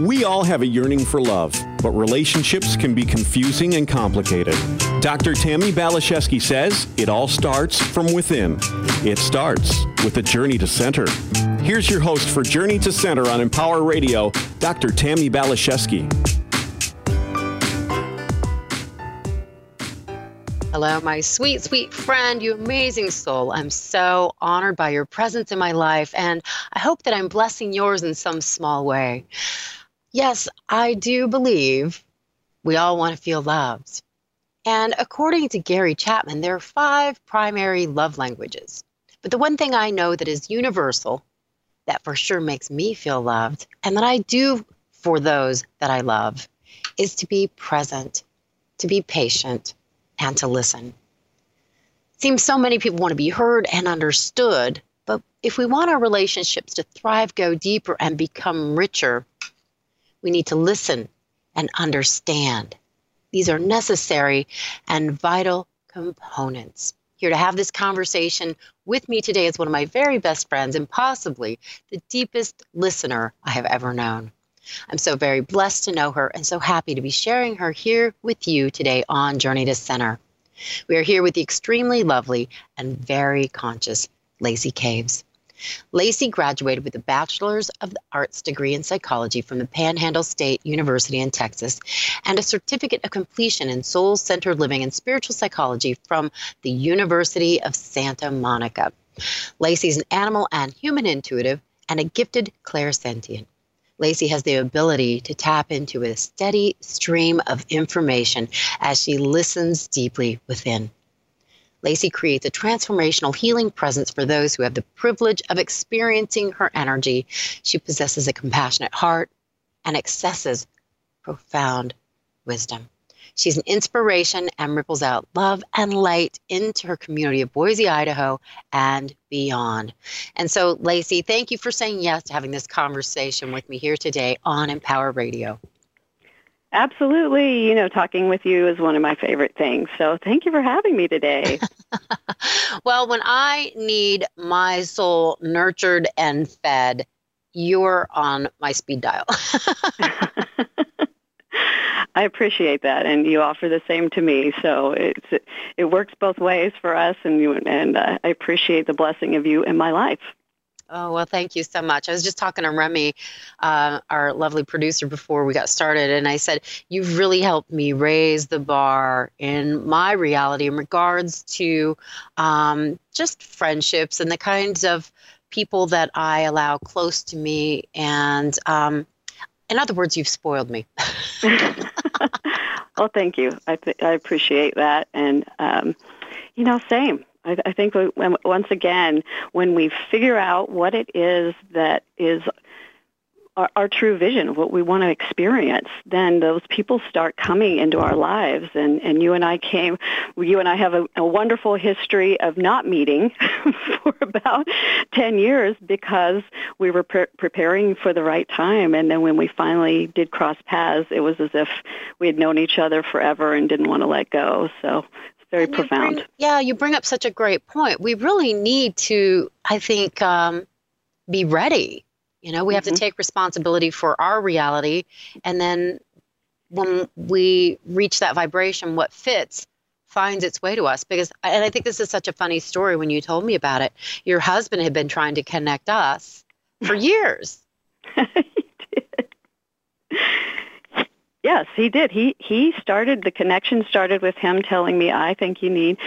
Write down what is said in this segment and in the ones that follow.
We all have a yearning for love, but relationships can be confusing and complicated. Dr. Tammi Baliszewski says it all starts from within. It starts with a journey to center. Here's your host for Journey to Center on Empower Radio, Dr. Tammi Baliszewski. Hello, my sweet, sweet friend, you amazing soul. I'm so honored by your presence in my life, and I hope that I'm blessing yours in some small way. Yes, I do believe we all want to feel loved. And according to Gary Chapman, there are five primary love languages. But the one thing I know that is universal, that for sure makes me feel loved, and that I do for those that I love, is to be present, to be patient and to listen. It seems so many people want to be heard and understood, but if we want our relationships to thrive, go deeper, and become richer, we need to listen and understand. These are necessary and vital components. Here to have this conversation with me today is one of my very best friends and possibly the deepest listener I have ever known. I'm so very blessed to know her and so happy to be sharing her here with you today on Journey to Center. We are here with the extremely lovely and very conscious Lacie Caves. Lacie graduated with a Bachelor's of Arts degree in psychology from the Panhandle State University in Texas and a certificate of completion in soul centered living and spiritual psychology from the University of Santa Monica. Lacie is an animal and human intuitive and a gifted clairsentient. Lacie has the ability to tap into a steady stream of information as she listens deeply within. Lacie creates a transformational healing presence for those who have the privilege of experiencing her energy. She possesses a compassionate heart and accesses profound wisdom. She's an inspiration and ripples out love and light into her community of Boise, Idaho, and beyond. And so, Lacie, thank you for saying yes to having this conversation with me here today on Empower Radio. Absolutely. You know, talking with you is one of my favorite things. So thank you for having me today. well, when I need my soul nurtured and fed, you're on my speed dial. I appreciate that, and you offer the same to me. So it's it, it works both ways for us, and you and uh, I appreciate the blessing of you in my life. Oh, well, thank you so much. I was just talking to Remy, uh, our lovely producer, before we got started, and I said, You've really helped me raise the bar in my reality in regards to um, just friendships and the kinds of people that I allow close to me. And um, in other words, you've spoiled me. well, thank you. I, I appreciate that. And, um, you know, same. I, I think when, once again, when we figure out what it is that is our, our, true vision what we want to experience, then those people start coming into our lives. And, and you and I came, you and I have a, a wonderful history of not meeting for about 10 years because we were pre- preparing for the right time. And then when we finally did cross paths, it was as if we had known each other forever and didn't want to let go. So very profound. Bring, yeah, you bring up such a great point. We really need to, I think, um, be ready you know, we have mm-hmm. to take responsibility for our reality. And then when we reach that vibration, what fits finds its way to us. Because, and I think this is such a funny story when you told me about it. Your husband had been trying to connect us for years. Yes, he did. He he started the connection started with him telling me I think you need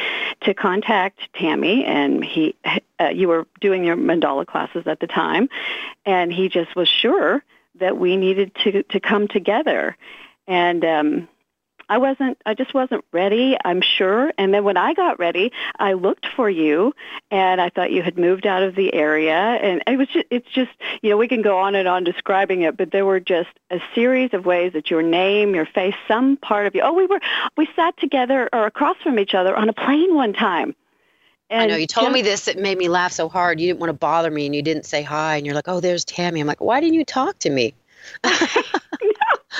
to contact Tammi and he uh, you were doing your mandala classes at the time and he just was sure that we needed to to come together and um I wasn't I just wasn't ready, I'm sure. And then when I got ready, I looked for you and I thought you had moved out of the area and it was just it's just you know, we can go on and on describing it, but there were just a series of ways that your name, your face, some part of you. Oh, we were we sat together or across from each other on a plane one time. And I know you told just, me this. It made me laugh so hard. You didn't want to bother me, and you didn't say hi. And you're like, "Oh, there's Tammi." I'm like, "Why didn't you talk to me?"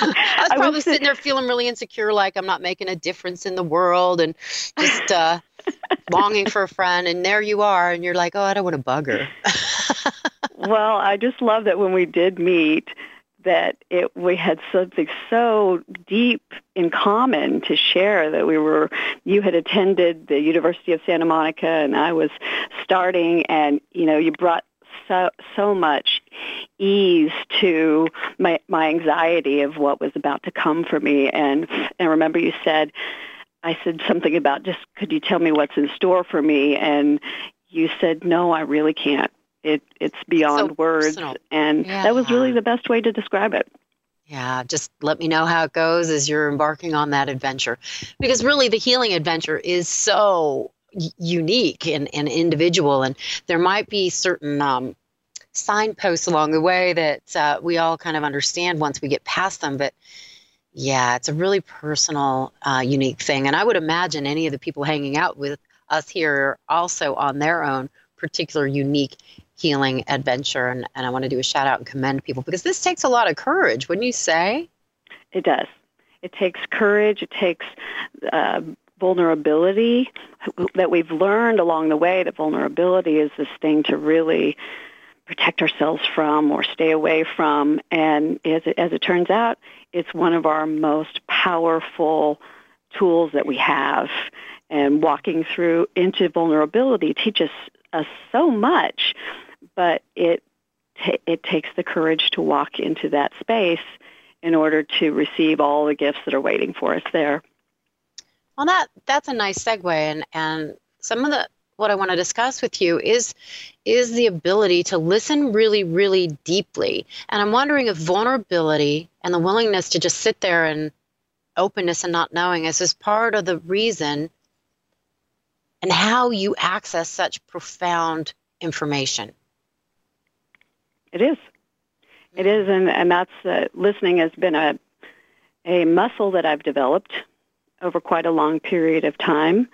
I was probably sitting there feeling really insecure, like I'm not making a difference in the world, and just uh, longing for a friend. And there you are, and you're like, "Oh, I don't want to bug her." well, I just love that when we did meet, that it, we had something so deep in common to share that we were you had attended the University of Santa Monica and I was starting and you know you brought so so much ease to my my anxiety of what was about to come for me and and remember you said I said something about just could you tell me what's in store for me and you said no I really can't it it's beyond so words personal. and yeah. that was really the best way to describe it yeah, just let me know how it goes as you're embarking on that adventure. Because really, the healing adventure is so unique and, and individual, and there might be certain um, signposts along the way that uh, we all kind of understand once we get past them. But yeah, it's a really personal, uh, unique thing. And I would imagine any of the people hanging out with us here are also on their own particular unique healing adventure. And, and I want to do a shout out and commend people because this takes a lot of courage, wouldn't you say? It does. It takes courage. It takes uh, vulnerability that we've learned along the way that vulnerability is this thing to really protect ourselves from or stay away from. And as it, as it turns out, it's one of our most powerful tools that we have. And walking through into vulnerability teaches us so much but it it takes the courage to walk into that space in order to receive all the gifts that are waiting for us there. Well, that that's a nice segue, and and some of the what I want to discuss with you is is the ability to listen really, really deeply. And I'm wondering if vulnerability and the willingness to just sit there and openness and not knowing is, is part of the reason and how you access such profound information. It is. It is, and, and that's uh, listening has been a a muscle that I've developed over quite a long period of time.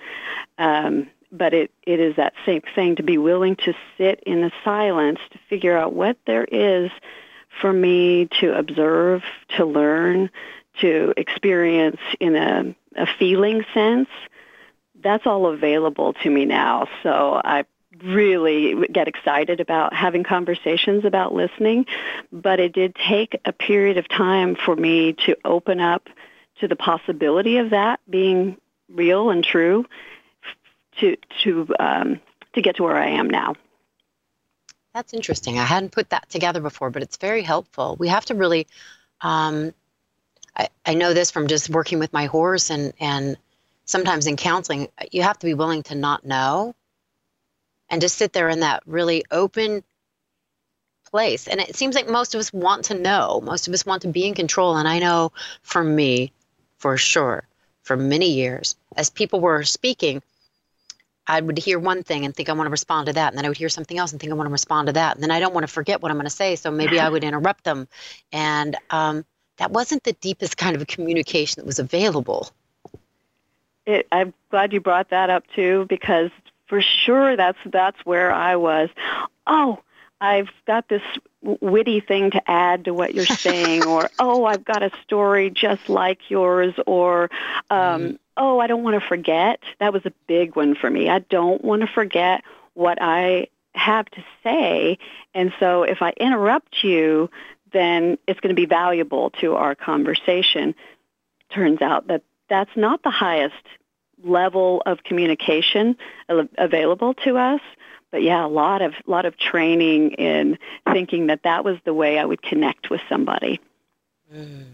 Um, but it, it is that same thing to be willing to sit in the silence to figure out what there is for me to observe, to learn, to experience in a, a feeling sense. That's all available to me now. So I really get excited about having conversations about listening, but it did take a period of time for me to open up to the possibility of that being real and true to to um, to get to where I am now. That's interesting. I hadn't put that together before, but it's very helpful. We have to really. Um, I, I know this from just working with my horse and and sometimes in counseling. You have to be willing to not know and just sit there in that really open place. And it seems like most of us want to know, most of us want to be in control. And I know for me, for sure, for many years, as people were speaking, I would hear one thing and think I want to respond to that, and then I would hear something else and think I want to respond to that, and then I don't want to forget what I'm going to say, so maybe I would interrupt them, and um, that wasn't the deepest kind of communication that was available. It, I'm glad you brought that up too, because for sure that's that's where I was. Oh, I've got this witty thing to add to what you're saying, or oh, I've got a story just like yours, or um, mm. oh, I don't want to forget. That was a big one for me. I don't want to forget what I have to say, and so if I interrupt you, then it's going to be valuable to our conversation. Turns out that that's not the highest level of communication available to us. But yeah, a lot of lot of training in thinking that that was the way I would connect with somebody. Mm.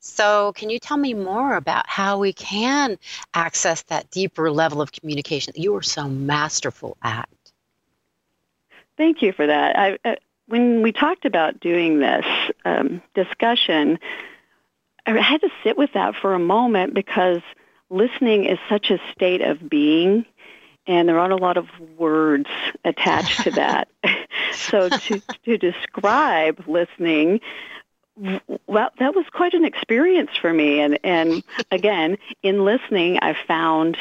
So, can you tell me more about how we can access that deeper level of communication that you are so masterful at? Thank you for that. I, uh, when we talked about doing this um, discussion, I had to sit with that for a moment because listening is such a state of being and there aren't a lot of words attached to that. so to, to describe listening, well, that was quite an experience for me. And, and again, in listening, I found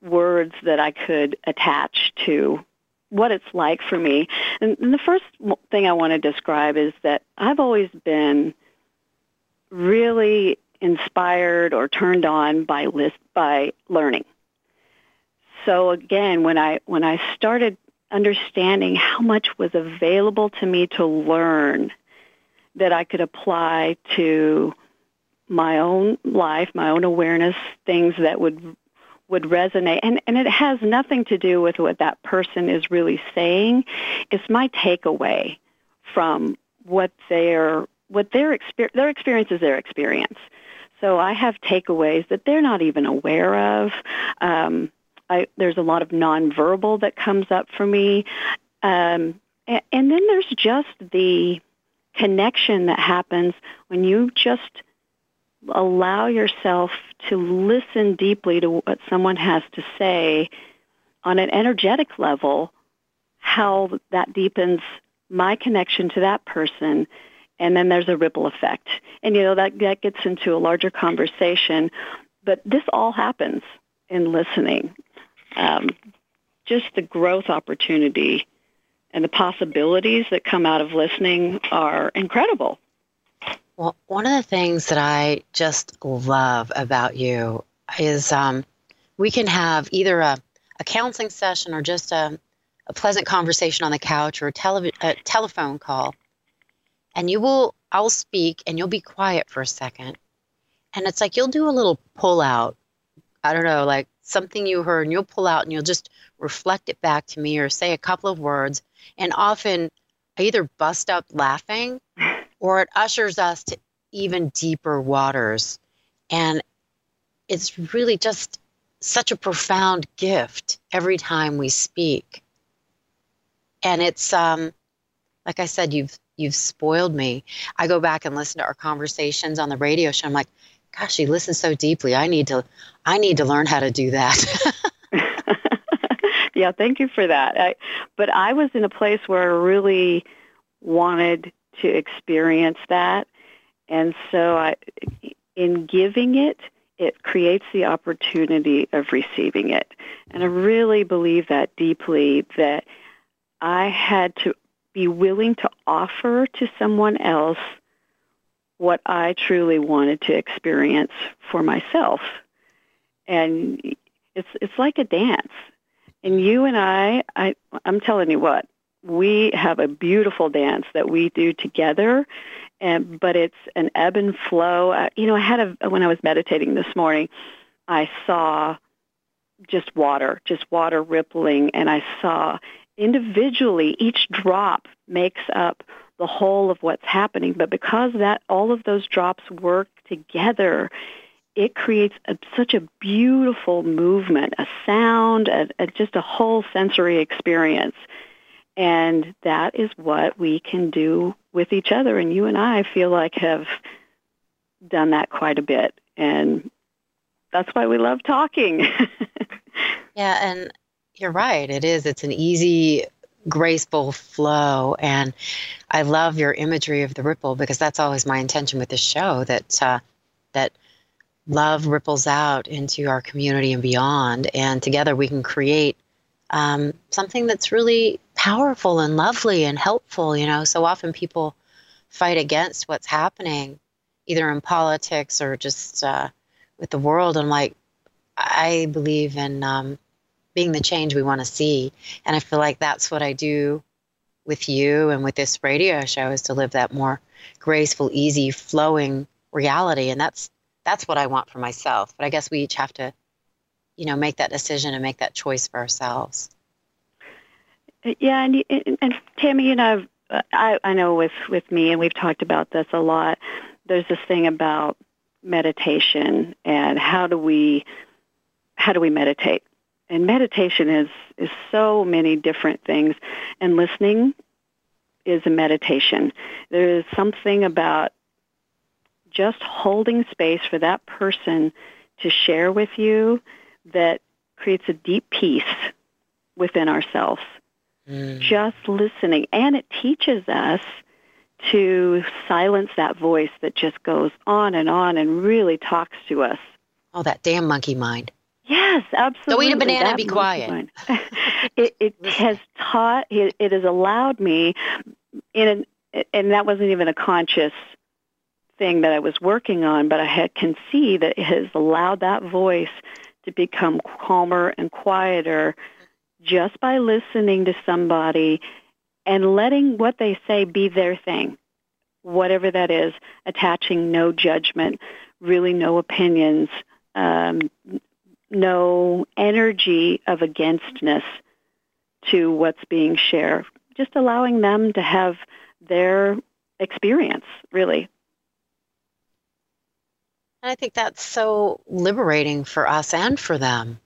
words that I could attach to what it's like for me. And, and the first thing I want to describe is that I've always been really inspired or turned on by list by learning. So again, when I when I started understanding how much was available to me to learn, that I could apply to my own life, my own awareness, things that would would resonate and and it has nothing to do with what that person is really saying. It's my takeaway from what their what their experience their experience is their experience. So i have takeaways that they're not even aware of. Um, I, there's a lot of nonverbal that comes up for me um, and, and then there's just the connection that happens when you just allow yourself to listen deeply to what someone has to say on an energetic level, how that deepens my connection to that person, and then there's a ripple effect. And you know that that gets into a larger conversation, but this all happens in listening. Um, just the growth opportunity and the possibilities that come out of listening are incredible. Well, one of the things that I just love about you is um, we can have either a, a counseling session or just a, a pleasant conversation on the couch or a, tele- a telephone call. And you will, I'll speak and you'll be quiet for a second. And it's like you'll do a little pull out. I don't know, like something you heard, and you'll pull out and you'll just reflect it back to me or say a couple of words. And often I either bust up laughing or it ushers us to even deeper waters. And it's really just such a profound gift every time we speak. And it's um, like I said, you've you've spoiled me. I go back and listen to our conversations on the radio show. I'm like, gosh, she listens so deeply. I need to I need to learn how to do that. yeah, thank you for that. I, but I was in a place where I really wanted to experience that. And so I, in giving it, it creates the opportunity of receiving it. And I really believe that deeply that I had to be willing to offer to someone else what I truly wanted to experience for myself. And it's it's like a dance. And you and I, I I'm telling you what, we have a beautiful dance that we do together and but it's an ebb and flow uh, you know i had a when i was meditating this morning i saw just water just water rippling and i saw individually each drop makes up the whole of what's happening but because that all of those drops work together it creates a, such a beautiful movement a sound a, a, just a whole sensory experience and that is what we can do with each other. And you and I feel like have done that quite a bit. And that's why we love talking. yeah, and you're right. It is. It's an easy, graceful flow. And I love your imagery of the ripple because that's always my intention with this show that, uh, that love ripples out into our community and beyond. And together we can create um, something that's really powerful and lovely and helpful. You know, so often people fight against what's happening, either in politics or just uh, with the world. I'm like, I believe in um, being the change we want to see, and I feel like that's what I do with you and with this radio show is to live that more graceful, easy, flowing reality, and that's that's what I want for myself. But I guess we each have to you know, make that decision and make that choice for ourselves. Yeah, and and, and Tammi, you know, I I know with with me, and we've talked about this a lot. There's this thing about meditation and how do we how do we meditate? And meditation is is so many different things, and listening is a meditation. There is something about just holding space for that person to share with you that creates a deep peace within ourselves. Mm. Just listening. And it teaches us to silence that voice that just goes on and on and really talks to us. Oh, that damn monkey mind. Yes, absolutely. Don't eat a banana and be quiet. it, it has taught, it, it has allowed me in an, and that wasn't even a conscious thing that I was working on, but I had, can see that it has allowed that voice to become calmer and quieter just by listening to somebody and letting what they say be their thing. whatever that is, attaching no judgment, really no opinions, um, no energy of againstness to what's being shared. Just allowing them to have their experience, really. And I think that's so liberating for us and for them.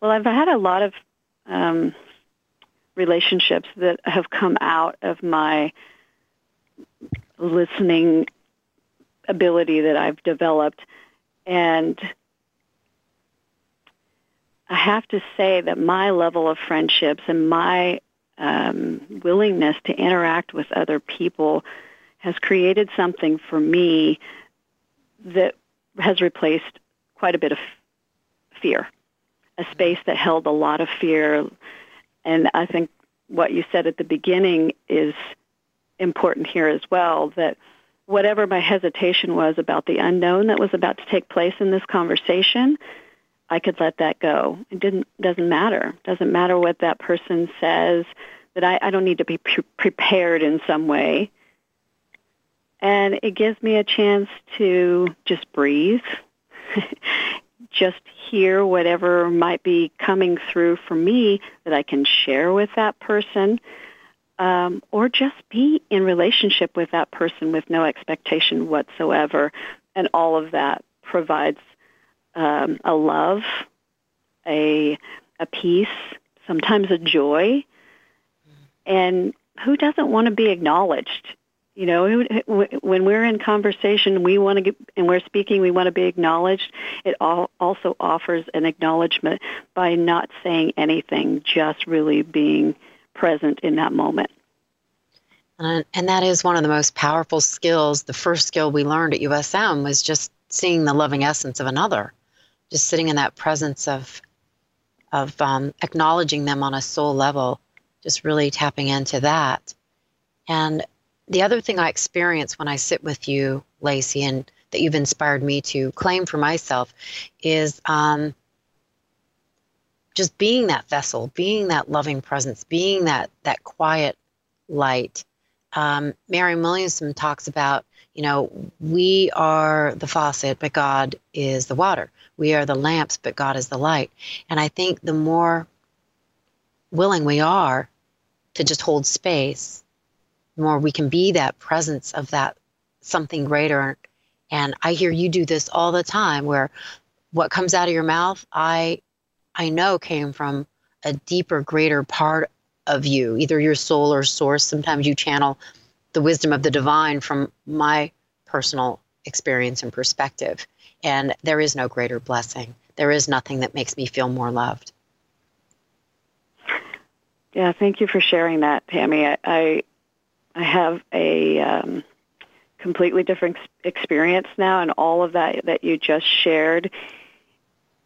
Well, I've had a lot of um, relationships that have come out of my listening ability that I've developed. And I have to say that my level of friendships and my um, willingness to interact with other people has created something for me that has replaced quite a bit of fear, a space that held a lot of fear. And I think what you said at the beginning is important here as well, that whatever my hesitation was about the unknown that was about to take place in this conversation, I could let that go. It didn't doesn't matter. Doesn't matter what that person says. That I, I don't need to be pre- prepared in some way. And it gives me a chance to just breathe, just hear whatever might be coming through for me that I can share with that person, um, or just be in relationship with that person with no expectation whatsoever. And all of that provides um, a love, a a peace, sometimes a joy. And who doesn't want to be acknowledged? You know, when we're in conversation, we want to get, and we're speaking, we want to be acknowledged. It all also offers an acknowledgement by not saying anything, just really being present in that moment. And, and that is one of the most powerful skills. The first skill we learned at USM was just seeing the loving essence of another just sitting in that presence of of um, acknowledging them on a soul level, just really tapping into that. And the other thing I experience when I sit with you, Lacie, and that you've inspired me to claim for myself is um, just being that vessel, being that loving presence, being that that quiet light. Um, Marianne Williamson talks about, you know, we are the faucet, but God is the water. We are the lamps, but God is the light. And I think the more willing we are to just hold space, the more we can be that presence of that something greater. And I hear you do this all the time where what comes out of your mouth, I I know came from a deeper, greater part of you, either your soul or source. Sometimes you channel the wisdom of the divine from my personal experience and perspective. And there is no greater blessing. There is nothing that makes me feel more loved. Yeah, thank you for sharing that, Tammi. I I, I have a um, completely different experience now, and all of that that you just shared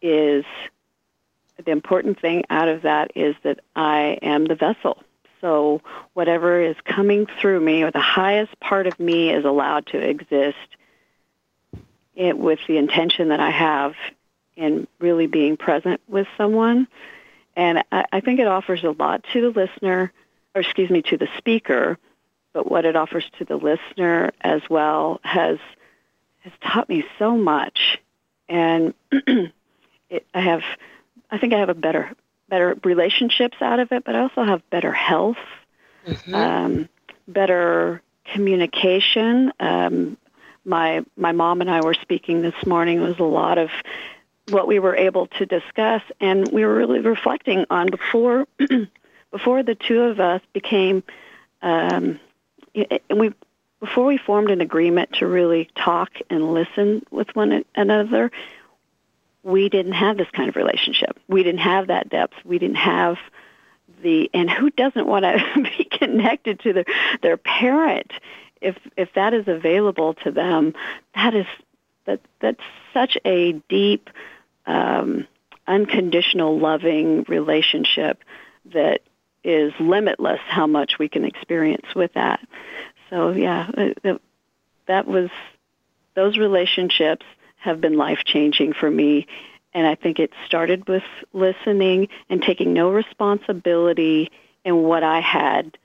is the important thing out of that is that I am the vessel. So whatever is coming through me, or the highest part of me, is allowed to exist it, with the intention that I have in really being present with someone. And I, I think it offers a lot to the listener, or excuse me, to the speaker, but what it offers to the listener as well has has taught me so much. And it, I have, I think I have a better better relationships out of it, but I also have better health, mm-hmm. um, better communication, um, my my mom and I were speaking this morning It was a lot of what we were able to discuss, and we were really reflecting on before before the two of us became um, and we before we formed an agreement to really talk and listen with one another. We didn't have this kind of relationship. We didn't have that depth. We didn't have the and who doesn't want to be connected to their their parent if if that is available to them, that is that that's such a deep, um, unconditional, loving relationship that is limitless. How much we can experience with that. So yeah, that, that was those relationships have been life changing for me. And I think it started with listening and taking no responsibility in what I had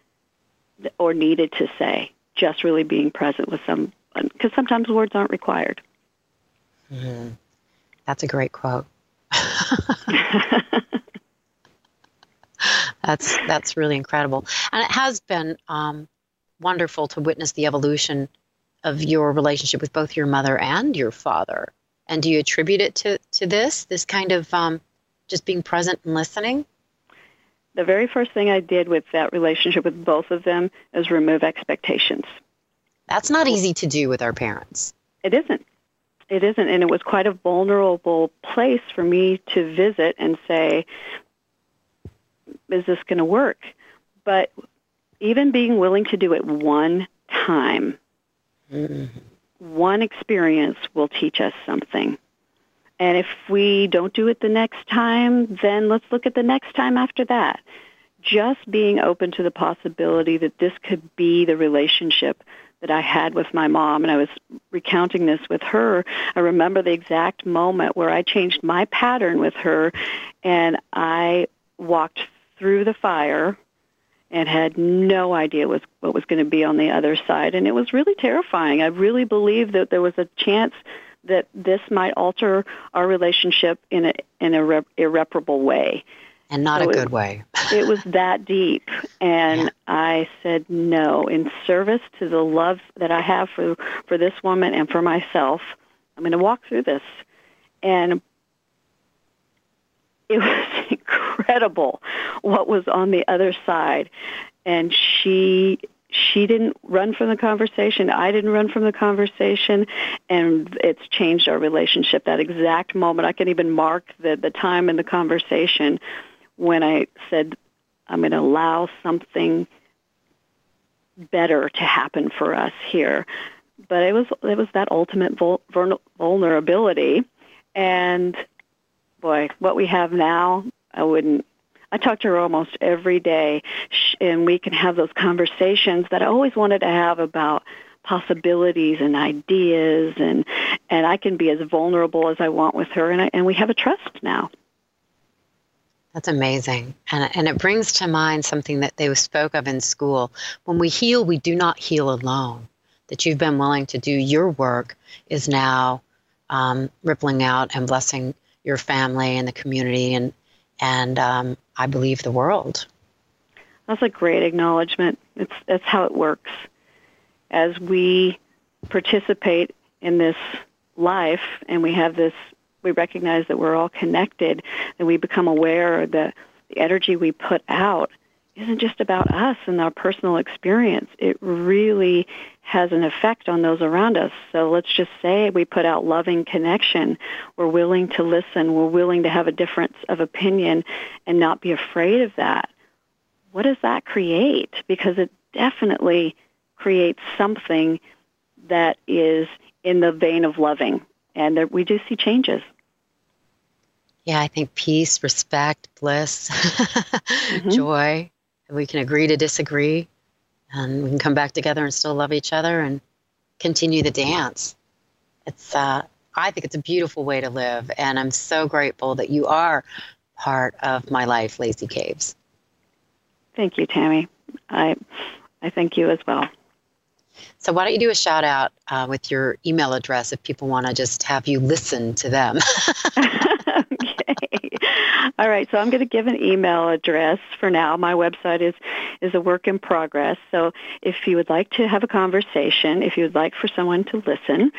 or needed to say. Just really being present with some, because sometimes words aren't required. Mm-hmm. That's a great quote. that's that's really incredible, and it has been um, wonderful to witness the evolution of your relationship with both your mother and your father. And do you attribute it to to this this kind of um, just being present and listening? The very first thing I did with that relationship with both of them is remove expectations. That's not easy to do with our parents. It isn't. It isn't. And it was quite a vulnerable place for me to visit and say, is this going to work? But even being willing to do it one time, mm-hmm. one experience will teach us something. And if we don't do it the next time, then let's look at the next time after that. Just being open to the possibility that this could be the relationship that I had with my mom, and I was recounting this with her. I remember the exact moment where I changed my pattern with her, and I walked through the fire and had no idea was what was going to be on the other side, and it was really terrifying. I really believed that there was a chance that this might alter our relationship in a in a re- irreparable way and not so a good it, way. it was that deep. And yeah. I said no. In service to the love that I have for, for this woman and for myself, I'm going to walk through this. And it was incredible what was on the other side. And she she didn't run from the conversation. I didn't run from the conversation, and it's changed our relationship. That exact moment, I can even mark the the time in the conversation when I said, I'm going to allow something better to happen for us here. But it was it was that ultimate vul- vulnerability, and boy, what we have now, I wouldn't. I talk to her almost every day, and we can have those conversations that I always wanted to have about possibilities and ideas, and and I can be as vulnerable as I want with her, and I, and we have a trust now. That's amazing. And, and it brings to mind something that they spoke of in school. When we heal, we do not heal alone. That you've been willing to do your work is now um, rippling out and blessing your family and the community and, and um, I believe the world. That's a great acknowledgement. It's, that's how it works. As we participate in this life and we have this we recognize that we're all connected, and we become aware that the energy we put out isn't just about us and our personal experience. It really has an effect on those around us. So let's just say we put out loving connection. We're willing to listen. We're willing to have a difference of opinion and not be afraid of that. What does that create? Because it definitely creates something that is in the vein of loving and there, we do see changes. Yeah, I think peace, respect, bliss, mm-hmm. joy. We can agree to disagree, and we can come back together and still love each other and continue the dance. It's, uh, I think it's a beautiful way to live, and I'm so grateful that you are part of my life, Lacie Caves. Thank you, Tammi. I, I thank you as well. So why don't you do a shout out uh, with your email address if people want to just have you listen to them? All right. So I'm going to give an email address for now. My website is is a work in progress. So if you would like to have a conversation, if you would like for someone to listen,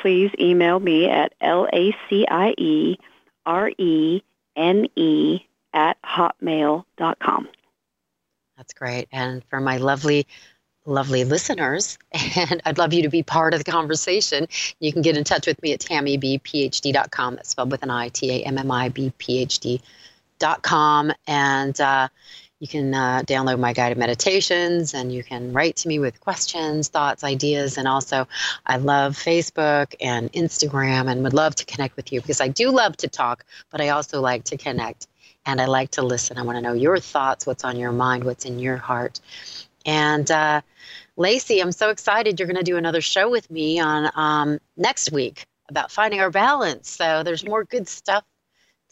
please email me at l a c i e r e n e at hotmail dot com. That's great. And for my lovely lovely listeners, and I'd love you to be part of the conversation. You can get in touch with me at tammibphd.com. That's spelled with an I, T A M M I B P H D.com. And uh, you can uh, download my guided meditations and you can write to me with questions, thoughts, ideas. And also, I love Facebook and Instagram and would love to connect with you because I do love to talk, but I also like to connect and I like to listen. I want to know your thoughts, what's on your mind, what's in your heart. And uh, Lacie, I'm so excited you're going to do another show with me on um, next week about finding our balance. So there's more good stuff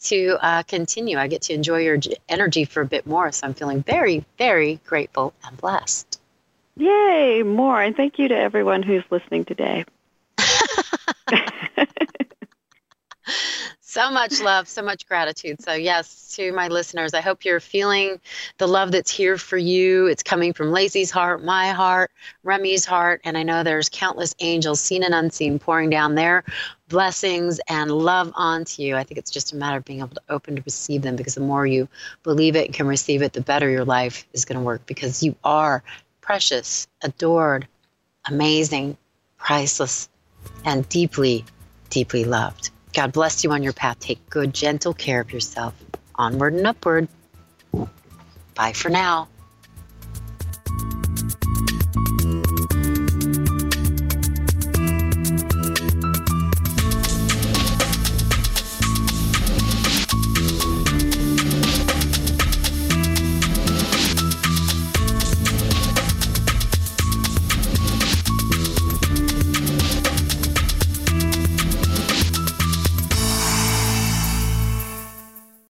to uh, continue. I get to enjoy your energy for a bit more. So I'm feeling very, very grateful and blessed. Yay, more. And thank you to everyone who's listening today. so much love, so much gratitude. So, yes, to my listeners, I hope you're feeling the love that's here for you. It's coming from Lacie's heart, my heart, Remy's heart, and I know there's countless angels, seen and unseen, pouring down their blessings and love onto you. I think it's just a matter of being able to open to receive them because the more you believe it and can receive it, the better your life is going to work because you are precious, adored, amazing, priceless, and deeply, deeply loved. God bless you on your path. Take good, gentle care of yourself. Onward and upward. Bye for now.